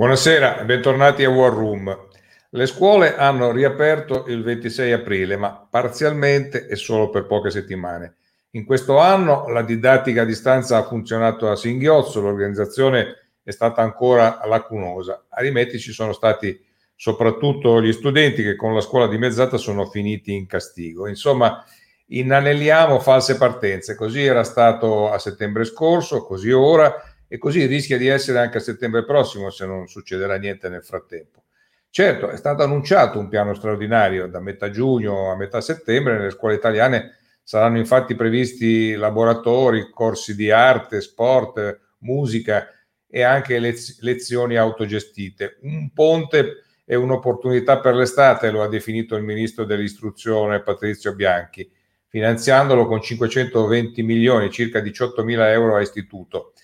Buonasera, bentornati a War Room. Le scuole hanno riaperto il 26 aprile, ma parzialmente e solo per poche settimane. In questo anno la didattica a distanza ha funzionato a singhiozzo, l'organizzazione è stata ancora lacunosa. A rimetti ci sono stati soprattutto gli studenti che con la scuola dimezzata sono finiti in castigo. Insomma, inanelliamo false partenze. Così era stato a settembre scorso, così ora e così rischia di essere anche a settembre prossimo se non succederà niente nel frattempo. Certo, è stato annunciato un piano straordinario da metà giugno a metà settembre, nelle scuole italiane saranno infatti previsti laboratori, corsi di arte, sport, musica e anche lez- lezioni autogestite. Un ponte e un'opportunità per l'estate, lo ha definito il ministro dell'istruzione Patrizio Bianchi, finanziandolo con 520 milioni, circa 18 mila euro a istituto.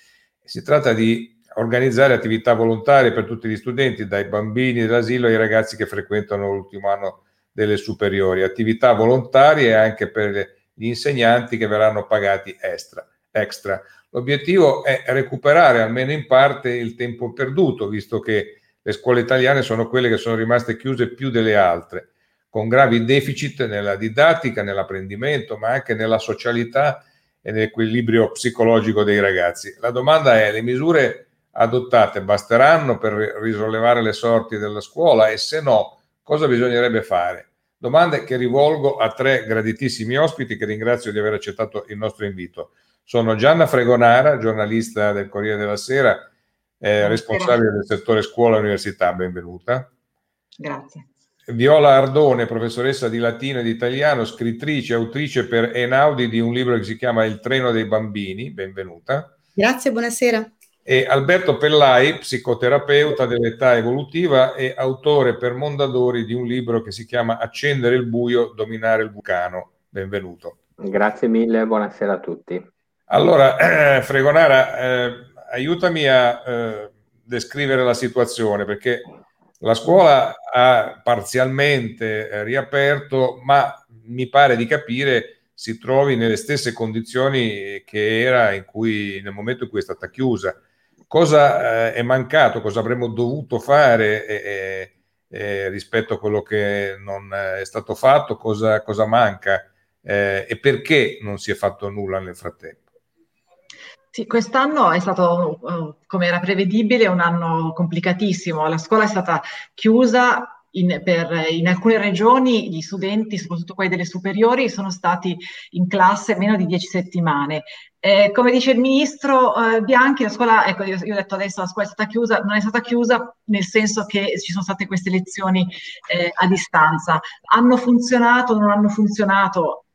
Si tratta di organizzare attività volontarie per tutti gli studenti, dai bambini dell'asilo ai ragazzi che frequentano l'ultimo anno delle superiori, attività volontarie anche per gli insegnanti che verranno pagati extra. extra. L'obiettivo è recuperare almeno in parte il tempo perduto, visto che le scuole italiane sono quelle che sono rimaste chiuse più delle altre, con gravi deficit nella didattica, nell'apprendimento, ma anche nella socialità e nell'equilibrio psicologico dei ragazzi. La domanda è, le misure adottate basteranno per risollevare le sorti della scuola e se no, cosa bisognerebbe fare? Domande che rivolgo a tre graditissimi ospiti che ringrazio di aver accettato il nostro invito. Sono Gianna Fregonara, giornalista del Corriere della Sera, eh, responsabile del settore scuola e università, benvenuta. Grazie. Viola Ardone, professoressa di latino e di italiano, scrittrice e autrice per Enaudi di un libro che si chiama Il treno dei bambini, benvenuta. Grazie, buonasera. E Alberto Pellai, psicoterapeuta dell'età evolutiva e autore per Mondadori di un libro che si chiama Accendere il buio, dominare il vulcano. Benvenuto. Grazie mille, buonasera a tutti. Allora, eh, Fregonara, eh, aiutami a eh, descrivere la situazione perché la scuola ha parzialmente eh, riaperto, ma mi pare di capire si trovi nelle stesse condizioni che era cui, nel momento in cui è stata chiusa. Cosa eh, è mancato? Cosa avremmo dovuto fare eh, eh, rispetto a quello che non è stato fatto? Cosa, cosa manca? Eh, e perché non si è fatto nulla nel frattempo? Sì, quest'anno è stato, uh, come era prevedibile, un anno complicatissimo. La scuola è stata chiusa in, per, in, alcune regioni gli studenti, soprattutto quelli delle superiori, sono stati in classe meno di dieci settimane. Eh, come dice il ministro eh, Bianchi, la scuola, ecco, io, io, ho detto adesso la scuola è stata chiusa, non è stata chiusa nel senso che ci sono state queste lezioni eh, a distanza. Hanno funzionato, non hanno funzionato?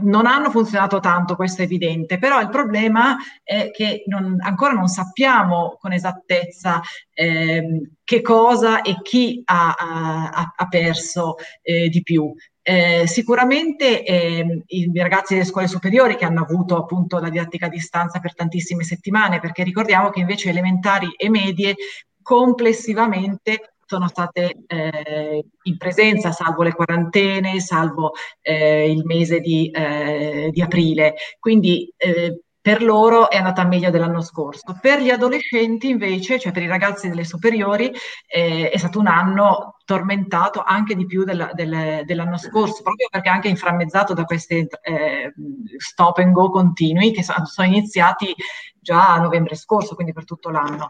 Non hanno funzionato tanto, questo è evidente, però il problema è che non, ancora non sappiamo con esattezza eh, che cosa e chi ha, ha, ha perso eh, di più. Eh, sicuramente eh, i ragazzi delle scuole superiori che hanno avuto appunto la didattica a distanza per tantissime settimane, perché ricordiamo che invece elementari e medie complessivamente sono state eh, in presenza, salvo le quarantene, salvo eh, il mese di, eh, di aprile. Quindi eh, per loro è andata meglio dell'anno scorso. Per gli adolescenti invece, cioè per i ragazzi delle superiori, eh, è stato un anno tormentato anche di più del, del, dell'anno scorso, proprio perché anche inframmezzato da questi eh, stop and go continui che sono, sono iniziati già a novembre scorso, quindi per tutto l'anno.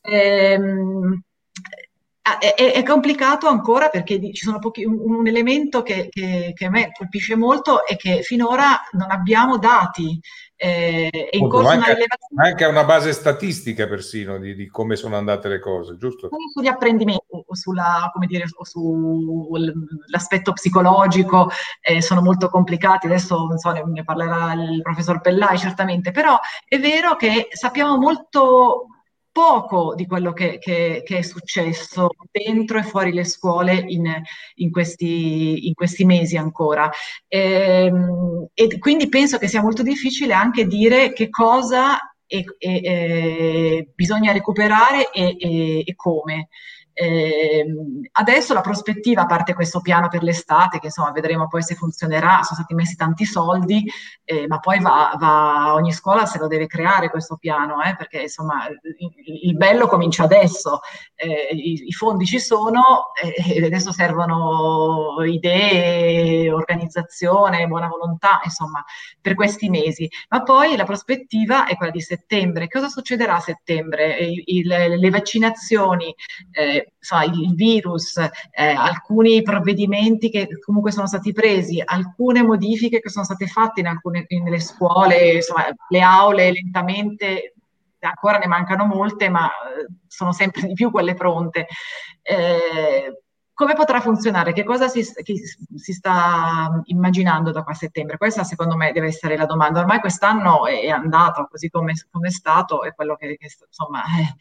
Ehm, è, è, complicato ancora perché ci sono pochi, un, un elemento che, che, che, a me colpisce molto è che finora non abbiamo dati. Eh, è in corso manca, una rilevazione. Anche una base statistica persino di, di, come sono andate le cose, giusto? Sugli apprendimenti, sulla, come dire, sull'aspetto psicologico eh, sono molto complicati. Adesso non so, ne parlerà il professor Pellai certamente, però è vero che sappiamo molto poco di quello che, che, che, è successo dentro e fuori le scuole in, in, questi, in questi, mesi ancora. E, ehm, e, quindi penso che sia molto difficile anche dire che cosa e, e, bisogna recuperare e, come. Eh, adesso la prospettiva, a parte questo piano per l'estate, che insomma vedremo poi se funzionerà, sono stati messi tanti soldi, eh, ma poi va, va, ogni scuola se lo deve creare questo piano, eh, perché insomma il, il, bello comincia adesso, eh, i, i, fondi ci sono eh, ed adesso servono idee, organizzazione, buona volontà, insomma, per questi mesi. Ma poi la prospettiva è quella di settembre. Cosa succederà a settembre? Il, il, le vaccinazioni, insomma, il virus, eh, alcuni provvedimenti che comunque sono stati presi, alcune modifiche che sono state fatte in alcune nelle scuole, insomma, le aule lentamente ancora ne mancano molte, ma eh, sono sempre di più quelle pronte. Eh, come potrà funzionare? Che cosa si, si, sta immaginando da qua a settembre? Questa secondo me deve essere la domanda. Ormai quest'anno è andato così come, come è stato, è quello che, che insomma... Eh.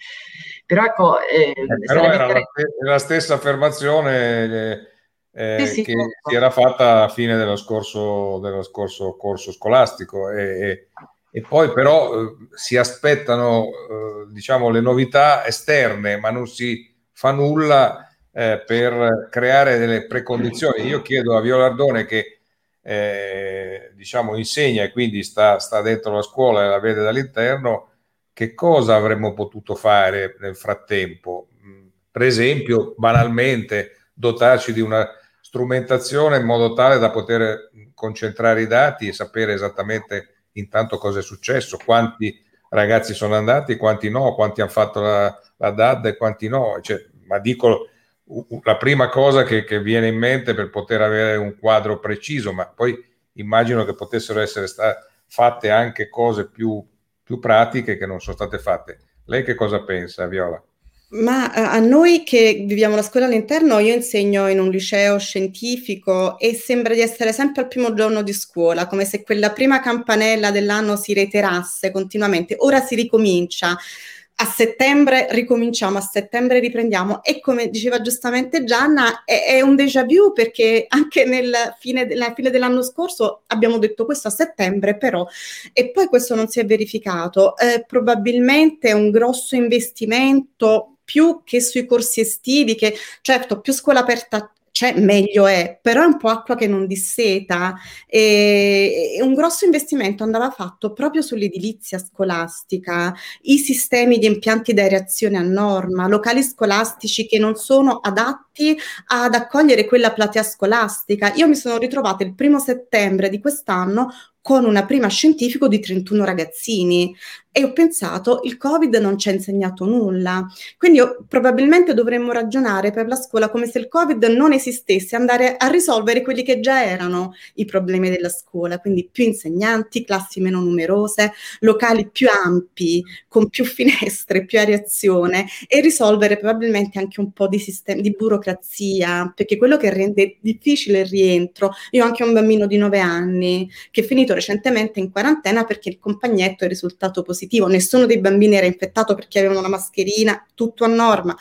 Però ecco... Eh, eh, però era mettere... la, la, stessa affermazione eh, sì, sì, che certo. si era fatta a fine dello scorso, dello scorso corso scolastico e, e, e poi però eh, si aspettano eh, diciamo le novità esterne ma non si fa nulla eh, per creare delle precondizioni. Io chiedo a Viola Ardone che eh, diciamo insegna e quindi sta, sta, dentro la scuola e la vede dall'interno, che cosa avremmo potuto fare nel frattempo? Per esempio, banalmente, dotarci di una strumentazione in modo tale da poter concentrare i dati e sapere esattamente intanto cosa è successo, quanti ragazzi sono andati, quanti no, quanti hanno fatto la, la DAD e quanti no. Cioè, ma dico la prima cosa che, che, viene in mente per poter avere un quadro preciso, ma poi immagino che potessero essere sta- fatte anche cose più, più pratiche che non sono state fatte. Lei che cosa pensa, Viola? Ma uh, a noi che viviamo la scuola all'interno, io insegno in un liceo scientifico e sembra di essere sempre al primo giorno di scuola, come se quella prima campanella dell'anno si reiterasse continuamente. Ora si ricomincia a settembre ricominciamo, a settembre riprendiamo e come diceva giustamente Gianna è, è un déjà vu perché anche nel fine, nella fine dell'anno scorso abbiamo detto questo a settembre però e poi questo non si è verificato. Eh, probabilmente un grosso investimento più che sui corsi estivi, che certo più scuola aperta c'è, meglio è, però è un po' acqua che non disseta e, e un grosso investimento andava fatto proprio sull'edilizia scolastica, i sistemi di impianti di areazione a norma, locali scolastici che non sono adatti ad accogliere quella platea scolastica. Io mi sono ritrovata il primo settembre di quest'anno con una prima scientifico di 31 ragazzini e ho pensato il Covid non ci ha insegnato nulla. Quindi io, probabilmente dovremmo ragionare per la scuola come se il Covid non esistesse, andare a risolvere quelli che già erano i problemi della scuola, quindi più insegnanti, classi meno numerose, locali più ampi, con più finestre, più areazione e risolvere probabilmente anche un po' di, sistema, di burocrazia, perché quello che rende difficile il rientro. Io ho anche un bambino di 9 anni che è finito recentemente in quarantena perché il compagnetto è risultato positivo. Nessuno dei bambini era infettato perché avevano la mascherina, tutto a norma.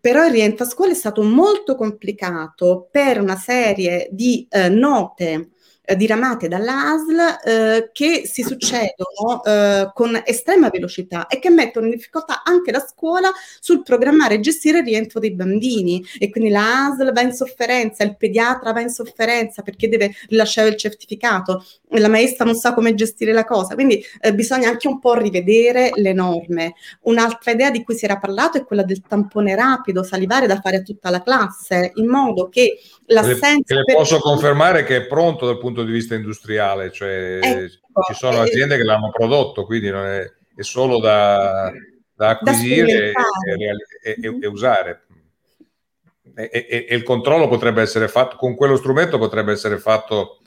Però il rientro a scuola è stato molto complicato per una serie di eh, note eh, diramate dall'ASL eh, che si succedono eh, con estrema velocità e che mettono in difficoltà anche la scuola sul programmare e gestire il rientro dei bambini. E quindi la ASL va in sofferenza, il pediatra va in sofferenza perché deve rilasciare il certificato, la maestra non sa come gestire la cosa, quindi eh, bisogna anche un po' rivedere le norme. Un'altra idea di cui si era parlato è quella del tampone rapido salivare da fare a tutta la classe, in modo che l'assenza... Le, le posso confermare che è pronto dal punto di vista industriale, cioè ecco, ci sono aziende che l'hanno prodotto, quindi non è, è solo da, da acquisire da e, e, e, usare. E, il controllo potrebbe essere fatto, con quello strumento potrebbe essere fatto,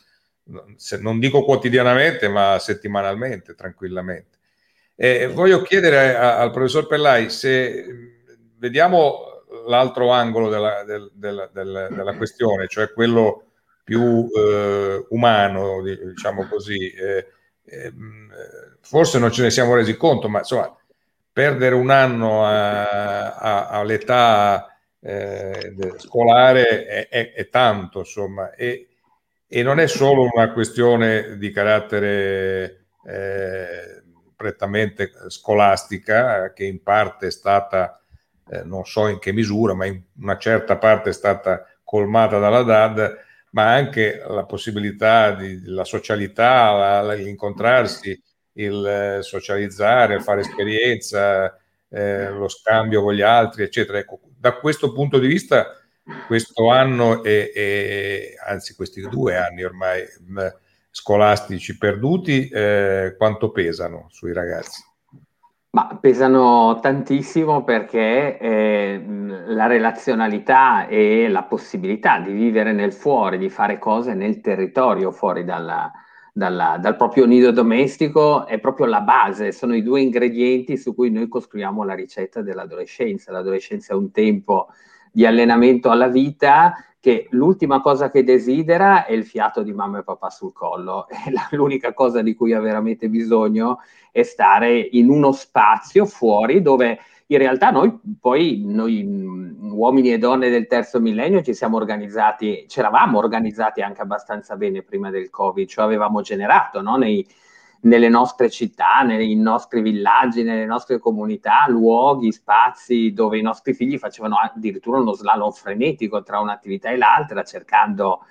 se, non dico quotidianamente, ma settimanalmente, tranquillamente. voglio chiedere a, al professor Pellai se vediamo l'altro angolo della, del, del, del, della questione, cioè quello più eh, umano, diciamo così. Eh, eh, forse non ce ne siamo resi conto, ma insomma, perdere un anno a, a, all'età eh, scolare è, è, è, tanto, insomma, e, e, non è solo una questione di carattere eh, prettamente scolastica, che in parte è stata eh, non so in che misura, ma in una certa parte è stata colmata dalla DAD, ma anche la possibilità di la socialità, la, l'incontrarsi, il eh, socializzare, fare esperienza, eh, lo scambio con gli altri, eccetera. Ecco, da questo punto di vista, questo anno e, anzi questi due anni ormai mh, scolastici perduti, eh, quanto pesano sui ragazzi? Ma pesano tantissimo perché eh, la relazionalità e la possibilità di vivere nel fuori, di fare cose nel territorio fuori dalla, dalla, dal proprio nido domestico è proprio la base, sono i due ingredienti su cui noi costruiamo la ricetta dell'adolescenza. L'adolescenza è un tempo di allenamento alla vita che l'ultima cosa che desidera è il fiato di mamma e papà sul collo. L'unica cosa di cui ha veramente bisogno è stare in uno spazio fuori dove in realtà noi poi, noi uomini e donne del terzo millennio ci siamo organizzati, ci eravamo organizzati anche abbastanza bene prima del Covid, cioè avevamo generato no? Nei, nelle nostre città, nei nostri villaggi, nelle nostre comunità, luoghi, spazi dove i nostri figli facevano addirittura uno slalom frenetico tra un'attività e l'altra, cercando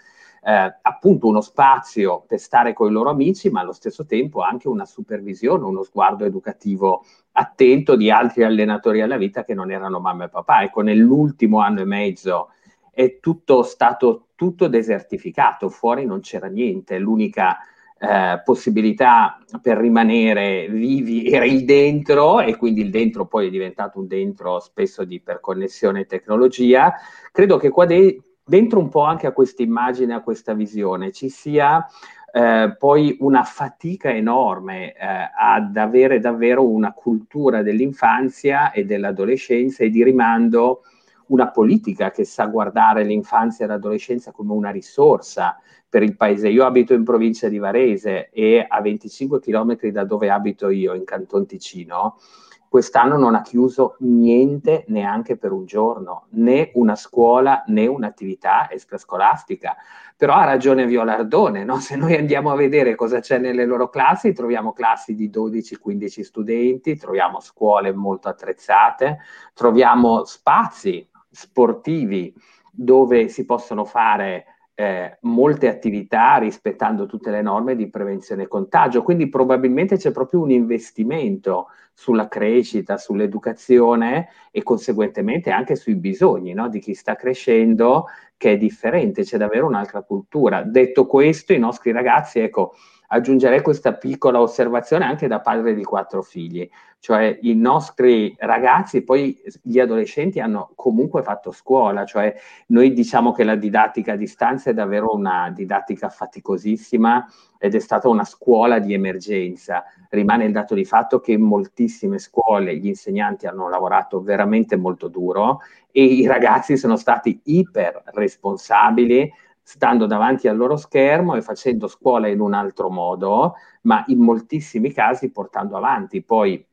eh, appunto uno spazio per stare con i loro amici, ma allo stesso tempo anche una supervisione, uno sguardo educativo attento di altri allenatori alla vita che non erano mamma e papà. Ecco, nell'ultimo anno e mezzo è tutto stato tutto desertificato, fuori non c'era niente, l'unica eh, possibilità per rimanere vivi era il dentro e quindi il dentro poi è diventato un dentro spesso di perconnessione e tecnologia. Credo che qua de- dentro un po' anche a questa immagine, a questa visione, ci sia eh, poi una fatica enorme eh, ad avere davvero una cultura dell'infanzia e dell'adolescenza e di rimando una politica che sa guardare l'infanzia e l'adolescenza come una risorsa per il paese. Io abito in provincia di Varese e a 25 km da dove abito io, in Canton Ticino, quest'anno non ha chiuso niente neanche per un giorno, né una scuola né un'attività extrascolastica. Però ha ragione Violardone, no? se noi andiamo a vedere cosa c'è nelle loro classi, troviamo classi di 12-15 studenti, troviamo scuole molto attrezzate, troviamo spazi sportivi dove si possono fare eh, molte attività rispettando tutte le norme di prevenzione contagio. Quindi probabilmente c'è proprio un investimento sulla crescita, sull'educazione e conseguentemente anche sui bisogni no? di chi sta crescendo che è differente, c'è davvero un'altra cultura. Detto questo, i nostri ragazzi, ecco, aggiungerei questa piccola osservazione anche da padre di quattro figli, cioè i nostri ragazzi, poi gli adolescenti hanno comunque fatto scuola, cioè noi diciamo che la didattica a distanza è davvero una didattica faticosissima ed è stata una scuola di emergenza. Rimane il dato di fatto che in moltissime scuole gli insegnanti hanno lavorato veramente molto duro e i ragazzi sono stati iper responsabili stando davanti al loro schermo e facendo scuola in un altro modo, ma in moltissimi casi portando avanti poi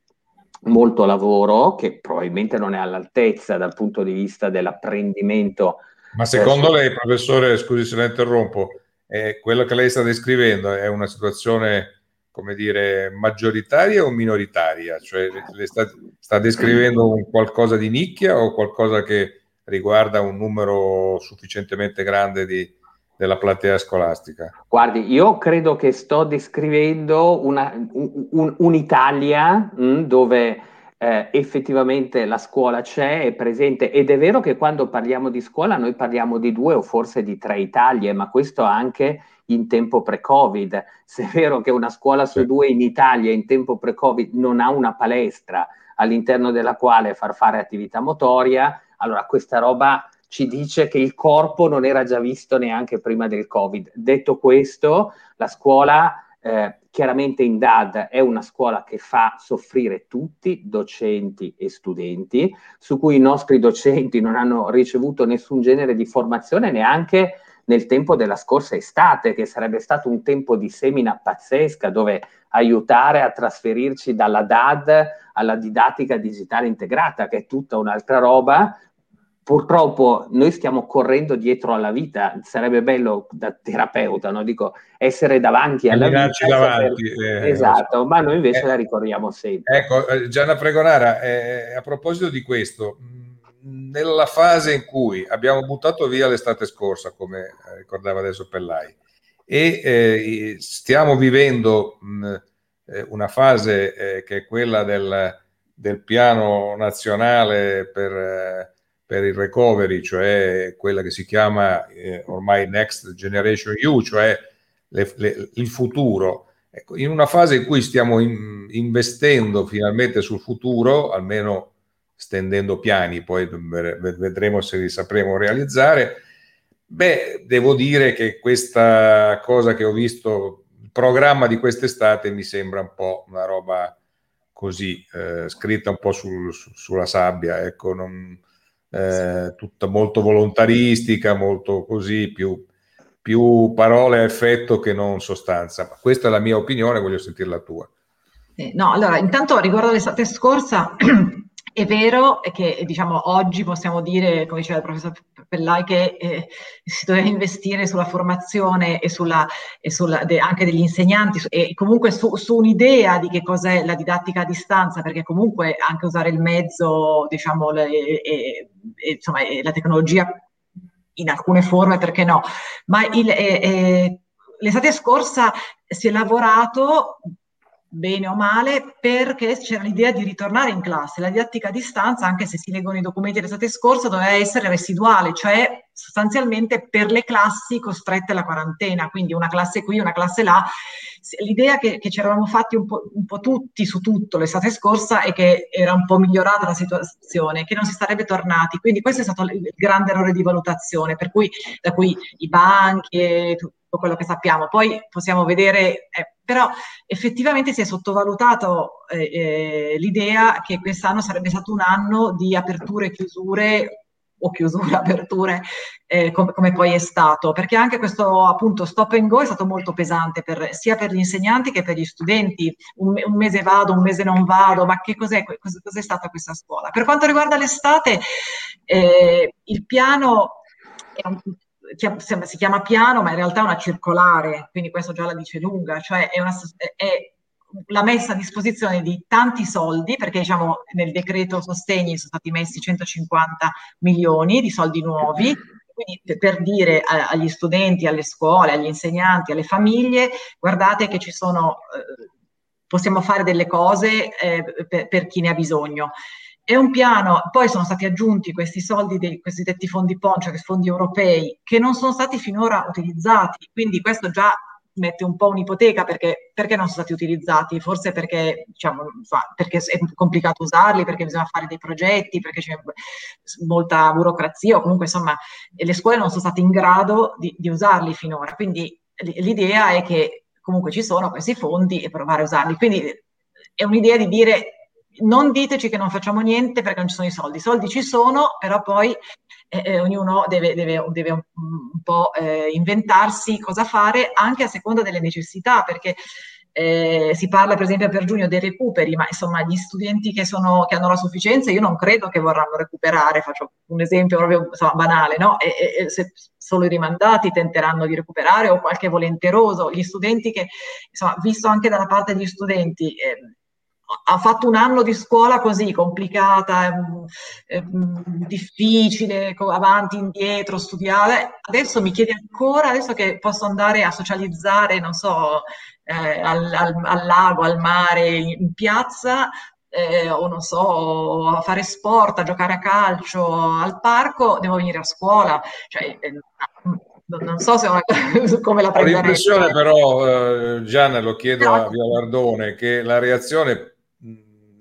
molto lavoro che probabilmente non è all'altezza dal punto di vista dell'apprendimento. Ma secondo lei, professore, scusi se la interrompo, eh, quello che lei sta descrivendo è una situazione, come dire, maggioritaria o minoritaria? Cioè, sta, sta descrivendo un qualcosa di nicchia o qualcosa che riguarda un numero sufficientemente grande di, della platea scolastica? Guardi, io credo che sto descrivendo una, un, un'Italia mh, mm, dove eh, effettivamente la scuola c'è, è presente ed è vero che quando parliamo di scuola noi parliamo di due o forse di tre Italie, ma questo anche in tempo pre-Covid. Se è vero che una scuola su due in Italia in tempo pre-Covid non ha una palestra all'interno della quale far fare attività motoria, allora questa roba ci dice che il corpo non era già visto neanche prima del Covid. Detto questo, la scuola eh, chiaramente in DAD è una scuola che fa soffrire tutti, docenti e studenti, su cui i nostri docenti non hanno ricevuto nessun genere di formazione neanche nel tempo della scorsa estate, che sarebbe stato un tempo di semina pazzesca, dove aiutare a trasferirci dalla DAD alla didattica digitale integrata, che è tutta un'altra roba, purtroppo noi stiamo correndo dietro alla vita, sarebbe bello da terapeuta, no? Dico, essere davanti alla vita. Davanti, saper... eh, esatto, ma noi invece eh, la ricorriamo sempre. Ecco, eh, Gianna Pregonara, eh, a proposito di questo, nella fase in cui abbiamo buttato via l'estate scorsa, come eh, ricordava adesso Pellai, e eh, stiamo vivendo mh, una fase che è quella del, del piano nazionale per, per, il recovery, cioè quella che si chiama eh, ormai Next Generation EU, cioè le, le, il futuro. Ecco, in una fase in cui stiamo in, investendo finalmente sul futuro, almeno stendendo piani, poi vedremo se li sapremo realizzare. Beh, devo dire che questa cosa che ho visto, il programma di quest'estate mi sembra un po' una roba così, eh, scritta un po' sul, su, sulla sabbia, ecco, non, eh, tutta molto volontaristica, molto così, più, più parole a effetto che non sostanza. Questa è la mia opinione, voglio sentire la tua. No, allora, intanto riguardo l'estate scorsa, È vero che diciamo, oggi possiamo dire, come diceva il professor Pellai, che eh, si doveva investire sulla formazione e, sulla, e sulla, de, anche degli insegnanti e comunque su, su, un'idea di che cos'è la didattica a distanza, perché comunque anche usare il mezzo, diciamo, le, e, e, insomma, la tecnologia in alcune forme, perché no? Ma il, eh, l'estate scorsa si è lavorato bene o male, perché c'era l'idea di ritornare in classe. La didattica a distanza, anche se si leggono i documenti dell'estate scorsa, doveva essere residuale, cioè sostanzialmente per le classi costrette alla quarantena, quindi una classe qui, una classe là. L'idea che, che ci eravamo fatti un po', un po', tutti su tutto l'estate scorsa è che era un po' migliorata la situazione, che non si sarebbe tornati. Quindi questo è stato il grande errore di valutazione, per cui da cui i banchi e tutto quello che sappiamo. Poi possiamo vedere, eh, però effettivamente si è sottovalutato eh, eh, l'idea che quest'anno sarebbe stato un anno di aperture e chiusure o chiusure, aperture, eh, com- come poi è stato, perché anche questo appunto stop and go è stato molto pesante per, sia per gli insegnanti che per gli studenti. Un, un, mese vado, un mese non vado, ma che cos'è, cos- cos'è stata questa scuola? Per quanto riguarda l'estate, eh, il piano è un, si chiama piano, ma in realtà è una circolare, quindi questo già la dice lunga, cioè è, una, è la messa a disposizione di tanti soldi, perché diciamo nel decreto sostegni sono stati messi 150 milioni di soldi nuovi, quindi per dire agli studenti, alle scuole, agli insegnanti, alle famiglie, guardate che ci sono, eh, possiamo fare delle cose eh, per, per chi ne ha bisogno. È un piano, poi sono stati aggiunti questi soldi dei cosiddetti fondi PON, cioè fondi europei, che non sono stati finora utilizzati, quindi questo già mette un po' un'ipoteca perché, perché non sono stati utilizzati, forse perché, diciamo, perché è complicato usarli, perché bisogna fare dei progetti, perché c'è molta burocrazia o comunque insomma le scuole non sono state in grado di, di usarli finora, quindi l'idea è che comunque ci sono questi fondi e provare a usarli, quindi è un'idea di dire non diteci che non facciamo niente perché non ci sono i soldi, i soldi ci sono, però poi eh, eh, ognuno deve, deve, deve un, po' eh, inventarsi cosa fare anche a seconda delle necessità, perché eh, si parla per esempio per giugno dei recuperi, ma insomma gli studenti che, sono, che, hanno la sufficienza io non credo che vorranno recuperare, faccio un esempio proprio insomma, banale, no? E, e, se solo i rimandati tenteranno di recuperare o qualche volenteroso, gli studenti che, insomma, visto anche dalla parte degli studenti, eh, ha fatto un anno di scuola così complicata, difficile, avanti, indietro, studiare. Adesso mi chiede ancora, adesso che posso andare a socializzare, non so, eh, al, al, al, lago, al mare, in piazza, eh, o non so, a fare sport, a giocare a calcio, al parco, devo venire a scuola. Cioè, eh, non so se una come la prenderete. Ho l'impressione però, eh, Gianna, lo chiedo no. a Via Lardone, che la reazione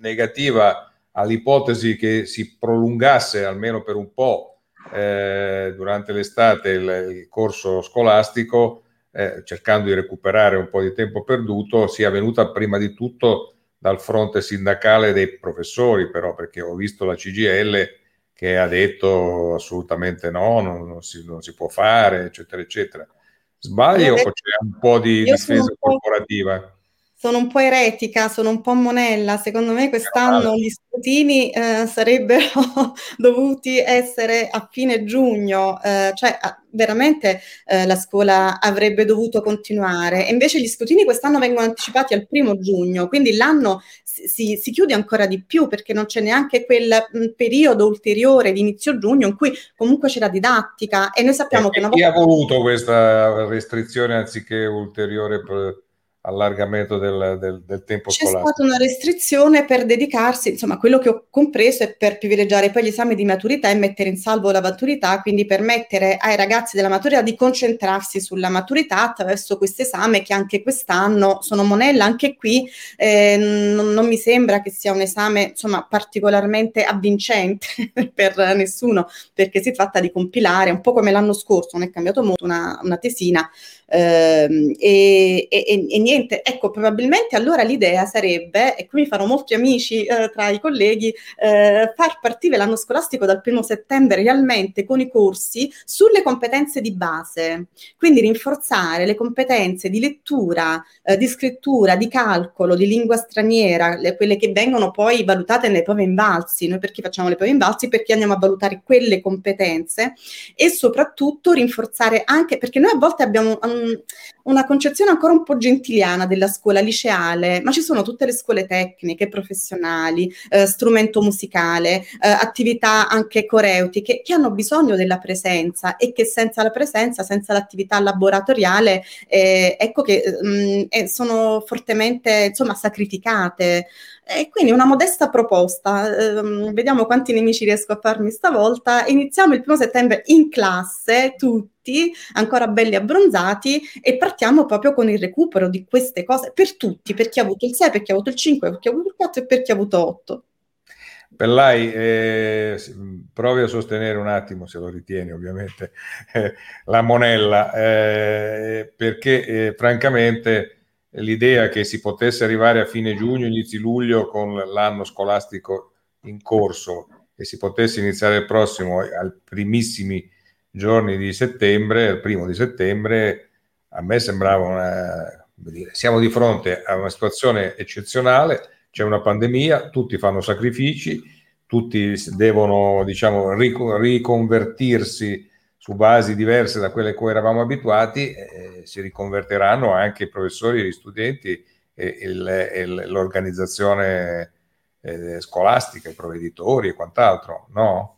negativa all'ipotesi che si prolungasse almeno per un po' eh, durante l'estate il, il corso scolastico, eh, cercando di recuperare un po' di tempo perduto, sia venuta prima di tutto dal fronte sindacale dei professori, però perché ho visto la CGL che ha detto assolutamente no, non, non, si, non si, può fare, eccetera, eccetera. Sbaglio o c'è un po' di difesa corporativa? Sono un po' eretica, sono un po' monella. Secondo me quest'anno gli scrutini eh, sarebbero dovuti essere a fine giugno, eh, cioè veramente eh, la scuola avrebbe dovuto continuare. E invece gli scrutini quest'anno vengono anticipati al primo giugno, quindi l'anno si, si chiude ancora di più perché non c'è neanche quel mh, periodo ulteriore di inizio giugno in cui comunque c'è la didattica e noi sappiamo e che una volta... Chi ha voluto questa restrizione anziché ulteriore... Per allargamento del, del, del tempo C'è scolastico. C'è stata una restrizione per dedicarsi, insomma, quello che ho compreso è per privilegiare poi gli esami di maturità e mettere in salvo la maturità, quindi permettere ai ragazzi della maturità di concentrarsi sulla maturità attraverso questo esame che anche quest'anno sono monella, anche qui eh, non, non, mi sembra che sia un esame, insomma, particolarmente avvincente per nessuno, perché si tratta di compilare, un po' come l'anno scorso, non è cambiato molto, una, una tesina eh, e, e, e, niente, ecco, probabilmente allora l'idea sarebbe, e qui mi farò molti amici eh, tra i colleghi, eh, far partire l'anno scolastico dal primo settembre realmente con i corsi sulle competenze di base, quindi rinforzare le competenze di lettura, eh, di scrittura, di calcolo, di lingua straniera, le, quelle che vengono poi valutate nelle prove invalsi. Noi perché facciamo le prove invalsi? Perché andiamo a valutare quelle competenze e soprattutto rinforzare anche, perché noi a volte abbiamo um, una concezione ancora un po' gentiliana della scuola liceale, ma ci sono tutte le scuole tecniche, professionali, eh, strumento musicale, eh, attività anche coreutiche che hanno bisogno della presenza e che senza la presenza, senza l'attività laboratoriale, eh, ecco che mh, mm, eh, sono fortemente insomma sacrificate. E quindi una modesta proposta, ehm, vediamo quanti nemici riesco a farmi stavolta. Iniziamo il primo settembre in classe, tutti, ancora belli abbronzati, e partiamo proprio con il recupero di queste cose per tutti, per chi ha avuto il 6, per chi ha avuto il 5, per chi ha avuto il 4 e per chi ha avuto 8. Pellai, eh, provi a sostenere un attimo, se lo ritieni ovviamente, eh, la monella, eh, perché eh, francamente l'idea che si potesse arrivare a fine giugno, inizi luglio con l'anno scolastico in corso e si potesse iniziare il prossimo ai primissimi giorni di settembre, al primo di settembre, a me sembrava una, dire, siamo di fronte a una situazione eccezionale, c'è una pandemia, tutti fanno sacrifici, tutti devono diciamo riconvertirsi su basi diverse da quelle a cui eravamo abituati, eh, si riconverteranno anche i professori, gli studenti e, il, e l'organizzazione eh, scolastica, i provveditori e quant'altro, no?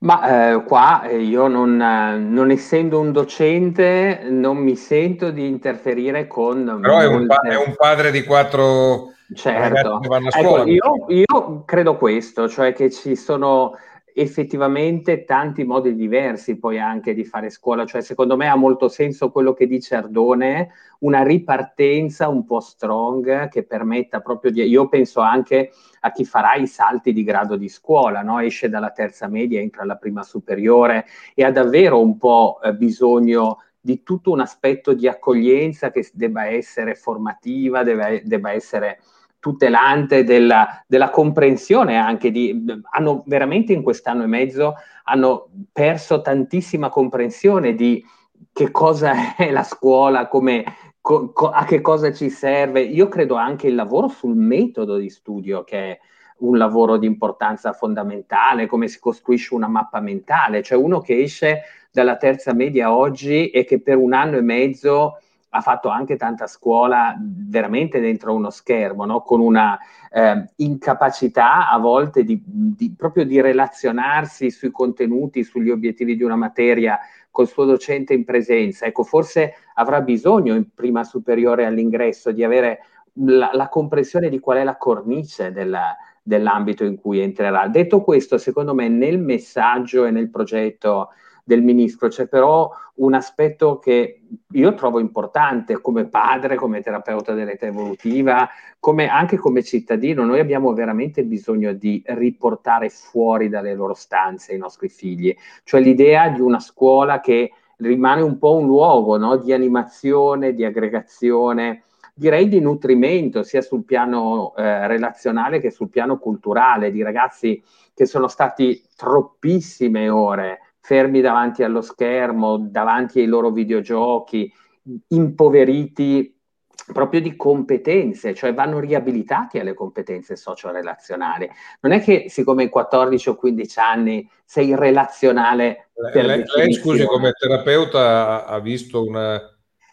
Ma eh, qua eh, io non, non, essendo un docente non mi sento di interferire con... Però è un, pa- è un padre di quattro certo. ecco, scuola. Ecco, io, io, credo questo, cioè che ci sono effettivamente tanti modi diversi poi anche di fare scuola, cioè secondo me ha molto senso quello che dice Ardone, una ripartenza un po' strong che permetta proprio di... Io penso anche a chi farà i salti di grado di scuola, no? esce dalla terza media, entra alla prima superiore e ha davvero un po' eh, bisogno di tutto un aspetto di accoglienza che debba essere formativa, debba, debba essere tutelante della, della comprensione anche di, hanno veramente in quest'anno e mezzo hanno perso tantissima comprensione di che cosa è la scuola, come, co, co, a che cosa ci serve. Io credo anche il lavoro sul metodo di studio che è un lavoro di importanza fondamentale, come si costruisce una mappa mentale, cioè uno che esce dalla terza media oggi e che per un anno e mezzo ha fatto anche tanta scuola veramente dentro uno schermo, no? con una eh, incapacità a volte di, di, proprio di relazionarsi sui contenuti, sugli obiettivi di una materia col suo docente in presenza. Ecco, forse avrà bisogno in prima superiore all'ingresso di avere la, la comprensione di qual è la cornice della, dell'ambito in cui entrerà. Detto questo, secondo me nel messaggio e nel progetto del ministro, c'è però un aspetto che io trovo importante come padre, come terapeuta dell'età evolutiva, come, anche come cittadino, noi abbiamo veramente bisogno di riportare fuori dalle loro stanze i nostri figli, cioè l'idea di una scuola che rimane un po' un luogo no? di animazione, di aggregazione, direi di nutrimento sia sul piano eh, relazionale che sul piano culturale, di ragazzi che sono stati troppissime ore fermi davanti allo schermo, davanti ai loro videogiochi, impoveriti proprio di competenze, cioè vanno riabilitati alle competenze socio-relazionali. Non è che siccome hai 14 o 15 anni sei relazionale. Lei, lei, scusi, come terapeuta ha visto una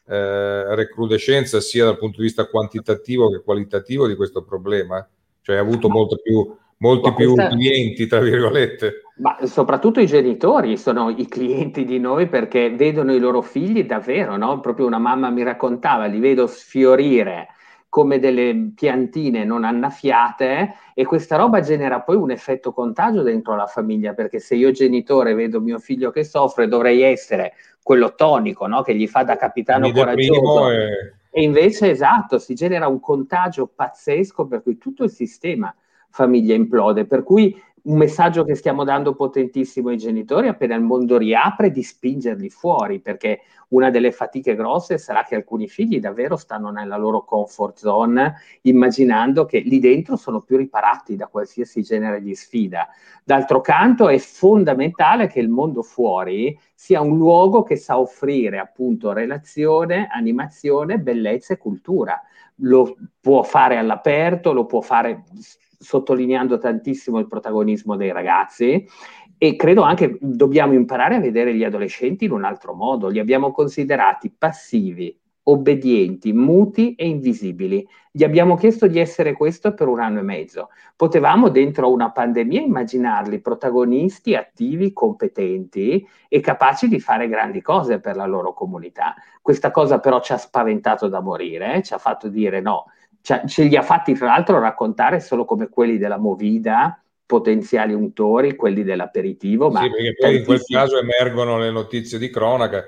eh, recrudescenza sia dal punto di vista quantitativo che qualitativo di questo problema? Cioè ha avuto molto più molti Ma più questa... clienti, tra virgolette. Ma soprattutto i genitori sono i clienti di noi perché vedono i loro figli davvero, no? Proprio una mamma mi raccontava, li vedo sfiorire come delle piantine non annaffiate e questa roba genera poi un effetto contagio dentro la famiglia perché se io genitore vedo mio figlio che soffre dovrei essere quello tonico no? che gli fa da capitano Mi coraggioso e... e invece esatto si genera un contagio pazzesco per cui tutto il sistema famiglia implode. Per cui un messaggio che stiamo dando potentissimo ai genitori appena il mondo riapre di spingerli fuori, perché una delle fatiche grosse sarà che alcuni figli davvero stanno nella loro comfort zone, immaginando che lì dentro sono più riparati da qualsiasi genere di sfida. D'altro canto è fondamentale che il mondo fuori sia un luogo che sa offrire appunto relazione, animazione, bellezza e cultura. Lo può fare all'aperto, lo può fare sottolineando tantissimo il protagonismo dei ragazzi e credo anche dobbiamo imparare a vedere gli adolescenti in un altro modo. Li abbiamo considerati passivi, obbedienti, muti e invisibili. Gli abbiamo chiesto di essere questo per un anno e mezzo. Potevamo dentro una pandemia immaginarli protagonisti, attivi, competenti e capaci di fare grandi cose per la loro comunità. Questa cosa però ci ha spaventato da morire, eh? ci ha fatto dire no, cioè, ce li ha fatti tra l'altro raccontare solo come quelli della Movida, potenziali untori, quelli dell'aperitivo. Ma sì, perché poi in quel caso emergono le notizie di cronaca,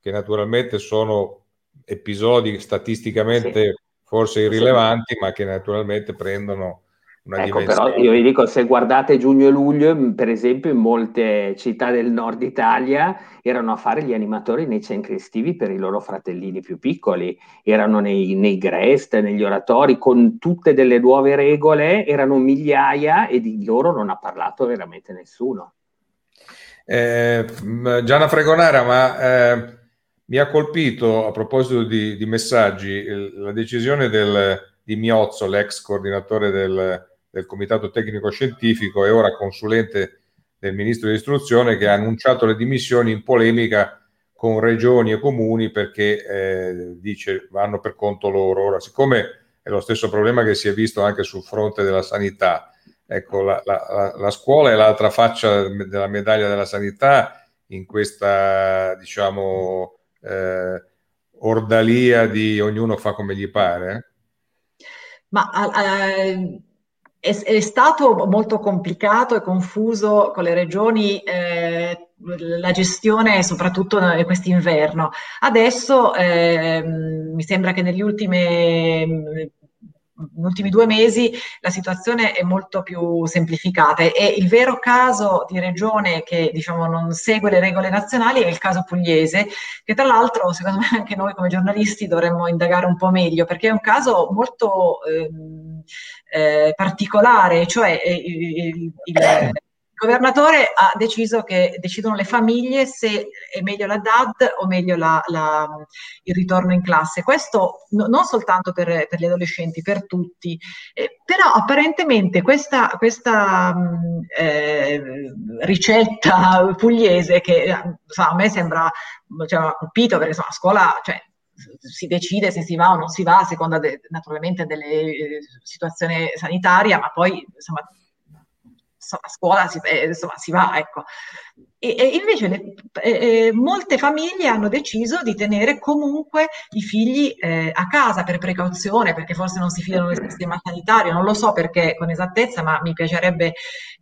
che naturalmente sono episodi statisticamente sì. forse irrilevanti, sì. ma che naturalmente prendono una ecco, dimensione. però io vi dico, se guardate giugno e luglio, per esempio, in molte città del nord Italia erano a fare gli animatori nei centri estivi per i loro fratellini più piccoli, erano nei, nei Grest, negli oratori, con tutte delle nuove regole, erano migliaia e di loro non ha parlato veramente nessuno. Eh, Gianna Fregonara, ma eh, mi ha colpito a proposito di, di messaggi la decisione del, di Miozzo, l'ex coordinatore del, del Comitato Tecnico Scientifico e ora consulente del Ministro dell'Istruzione, che ha annunciato le dimissioni in polemica con regioni e comuni perché eh, dice vanno per conto loro. Ora, siccome è lo stesso problema che si è visto anche sul fronte della sanità, ecco, la, la, la scuola è l'altra faccia della medaglia della sanità in questa, diciamo, eh, ordalia di ognuno fa come gli pare. Ma eh, è, è, stato molto complicato e confuso con le regioni eh, la gestione soprattutto quest'inverno. Adesso eh, mi sembra che negli ultimi negli ultimi due mesi la situazione è molto più semplificata e il vero caso di regione che diciamo, non segue le regole nazionali è il caso pugliese, che tra l'altro secondo me anche noi come giornalisti dovremmo indagare un po' meglio perché è un caso molto ehm, eh, particolare, cioè eh, il, il governatore ha deciso che decidono le famiglie se è meglio la DAD o meglio la, la, il ritorno in classe. Questo no, non soltanto per, per, gli adolescenti, per tutti. Eh, però apparentemente questa, questa eh, ricetta pugliese che insomma, a me sembra cioè, colpito perché insomma, a scuola cioè, si decide se si va o non si va a seconda de, naturalmente delle eh, situazioni sanitarie, ma poi insomma a scuola si, eh, insomma, si va, ecco. E, e invece le, eh, molte famiglie hanno deciso di tenere comunque i figli eh, a casa per precauzione, perché forse non si fidano del sistema sanitario, non lo so perché con esattezza, ma mi piacerebbe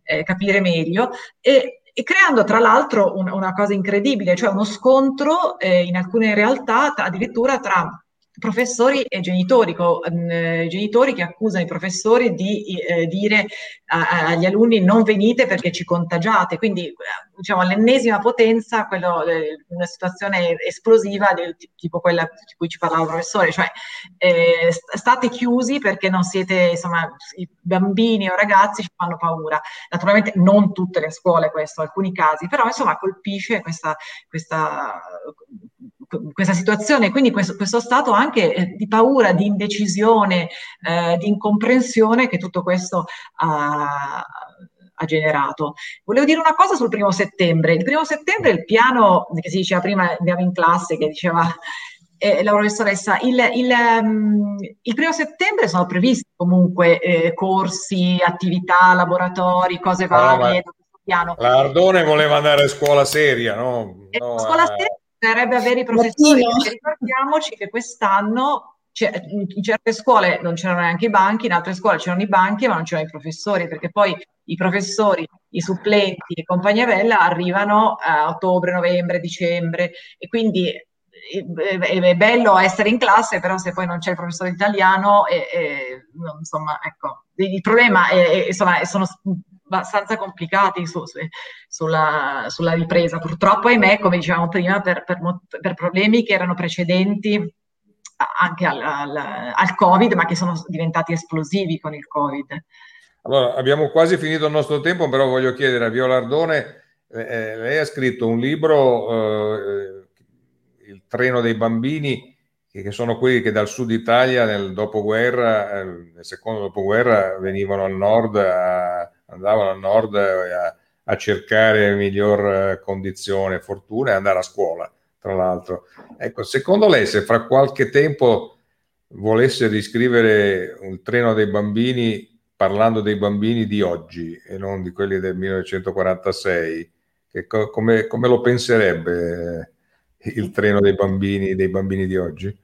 eh, capire meglio. E, e creando tra l'altro un, una cosa incredibile, cioè uno scontro eh, in alcune realtà addirittura tra professori e genitori, co, eh, genitori che accusano i professori di eh, dire a, agli alunni non venite perché ci contagiate, quindi diciamo all'ennesima potenza quello, eh, una situazione esplosiva del, tipo quella di cui ci parlava il professore, cioè eh, state chiusi perché non siete, insomma, i bambini o ragazzi ci fanno paura. Naturalmente non tutte le scuole questo, alcuni casi, però insomma colpisce questa, questa questa situazione, quindi questo, questo stato anche eh, di paura, di indecisione, eh, di incomprensione che tutto questo ha, ha, generato. Volevo dire una cosa sul primo settembre. Il primo settembre il piano che si diceva prima, abbiamo in classe, che diceva eh, la professoressa, il, il, um, il, primo settembre sono previsti comunque eh, corsi, attività, laboratori, cose varie. No, piano. L'Ardone voleva andare a scuola seria, no? no scuola a... seria bisognerebbe avere i professori, ricordiamoci che quest'anno in certe scuole non c'erano neanche i banchi, in altre scuole c'erano i banchi ma non c'erano i professori, perché poi i professori, i supplenti e compagnia bella arrivano a ottobre, novembre, dicembre. E quindi è bello essere in classe, però se poi non c'è il professore italiano, e, e, insomma, ecco, il problema è, insomma, sono abbastanza complicati su, su, sulla, sulla, ripresa. Purtroppo, ahimè, come dicevamo prima, per, per, per problemi che erano precedenti anche al, al, al, Covid, ma che sono diventati esplosivi con il Covid. Allora, abbiamo quasi finito il nostro tempo, però voglio chiedere a Viola Ardone, eh, eh lei ha scritto un libro, eh, Il treno dei bambini, che sono quelli che dal sud Italia nel dopoguerra, eh, nel secondo dopoguerra, venivano al nord a, andavano al nord a, a cercare miglior eh, condizione, fortuna e andare a scuola, tra l'altro. Ecco, secondo lei se fra qualche tempo volesse riscrivere un treno dei bambini parlando dei bambini di oggi e non di quelli del 1946, co- come, come lo penserebbe il treno dei bambini, dei bambini di oggi?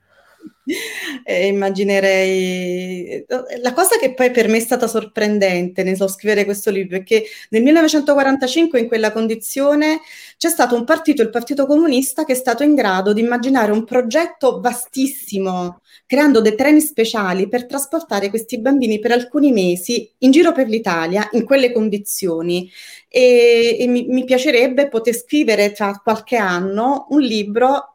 eh, immaginerei... La cosa che poi per me è stata sorprendente nel scrivere questo libro è che nel 1945 in quella condizione c'è stato un partito, il Partito Comunista, che è stato in grado di immaginare un progetto vastissimo, creando dei treni speciali per trasportare questi bambini per alcuni mesi in giro per l'Italia in quelle condizioni. E, e mi, mi piacerebbe poter scrivere tra qualche anno un libro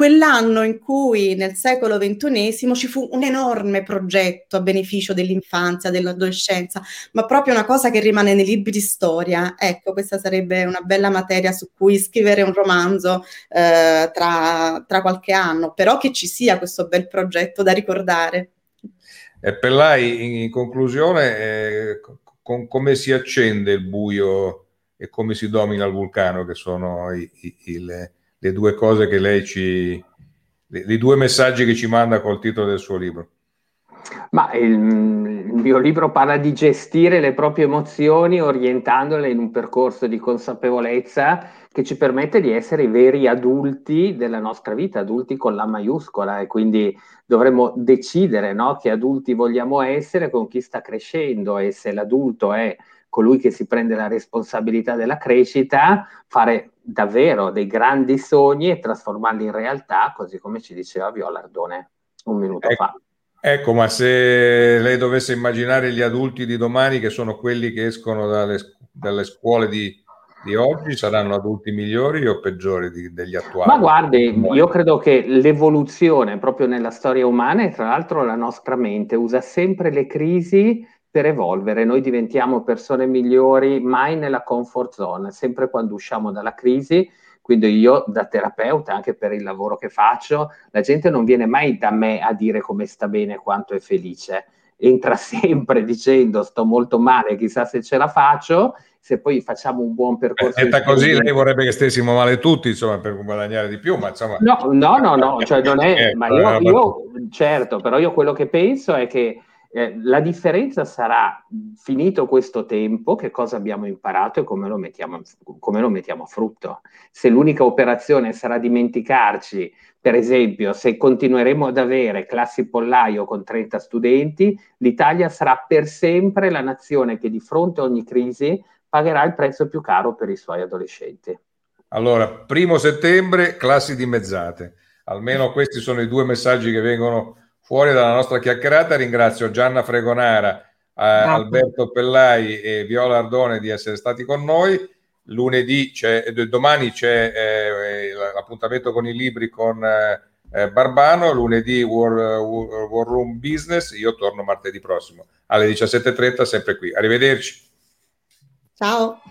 quell'anno in cui nel secolo XXI ci fu un enorme progetto a beneficio dell'infanzia, dell'adolescenza, ma proprio una cosa che rimane nei libri di storia. Ecco, questa sarebbe una bella materia su cui scrivere un romanzo eh, tra, tra, qualche anno, però che ci sia questo bel progetto da ricordare. E per lei, in conclusione, eh, con, come si accende il buio e come si domina il vulcano, che sono i, i, i le le due cose che lei ci... i due messaggi che ci manda col titolo del suo libro. Ma il, il, mio libro parla di gestire le proprie emozioni orientandole in un percorso di consapevolezza che ci permette di essere i veri adulti della nostra vita, adulti con la maiuscola e quindi dovremmo decidere no, che adulti vogliamo essere con chi sta crescendo e se l'adulto è colui che si prende la responsabilità della crescita, fare davvero dei grandi sogni e trasformarli in realtà, così come ci diceva Viola Ardone un minuto ecco, fa. Ecco, ma se lei dovesse immaginare gli adulti di domani, che sono quelli che escono dalle, dalle scuole di, di oggi, saranno adulti migliori o peggiori di, degli attuali? Ma guardi, io credo che l'evoluzione proprio nella storia umana e tra l'altro la nostra mente usa sempre le crisi per evolvere, noi diventiamo persone migliori mai nella comfort zone, sempre quando usciamo dalla crisi. Quindi io da terapeuta, anche per il lavoro che faccio, la gente non viene mai da me a dire come sta bene, quanto è felice. Entra sempre dicendo sto molto male, chissà se ce la faccio, se poi facciamo un buon percorso. Detta così lei vorrebbe che stessimo male tutti, insomma, per guadagnare di più, ma insomma... No, no, no, no, cioè non è... ma io, io, certo, però io quello che penso è che eh, la differenza sarà, finito questo tempo, che cosa abbiamo imparato e come lo, mettiamo, come lo mettiamo a frutto. Se l'unica operazione sarà dimenticarci, per esempio, se continueremo ad avere classi pollaio con 30 studenti, l'Italia sarà per sempre la nazione che di fronte a ogni crisi pagherà il prezzo più caro per i suoi adolescenti. Allora, primo settembre, classi dimezzate. Almeno questi sono i due messaggi che vengono Fuori dalla nostra chiacchierata ringrazio Gianna Fregonara, eh, Alberto Pellai e Viola Ardone di essere stati con noi. Lunedì c'è, domani c'è eh, l'appuntamento con i libri con eh, Barbano, lunedì War, War Room Business, io torno martedì prossimo alle 17.30 sempre qui. Arrivederci. Ciao.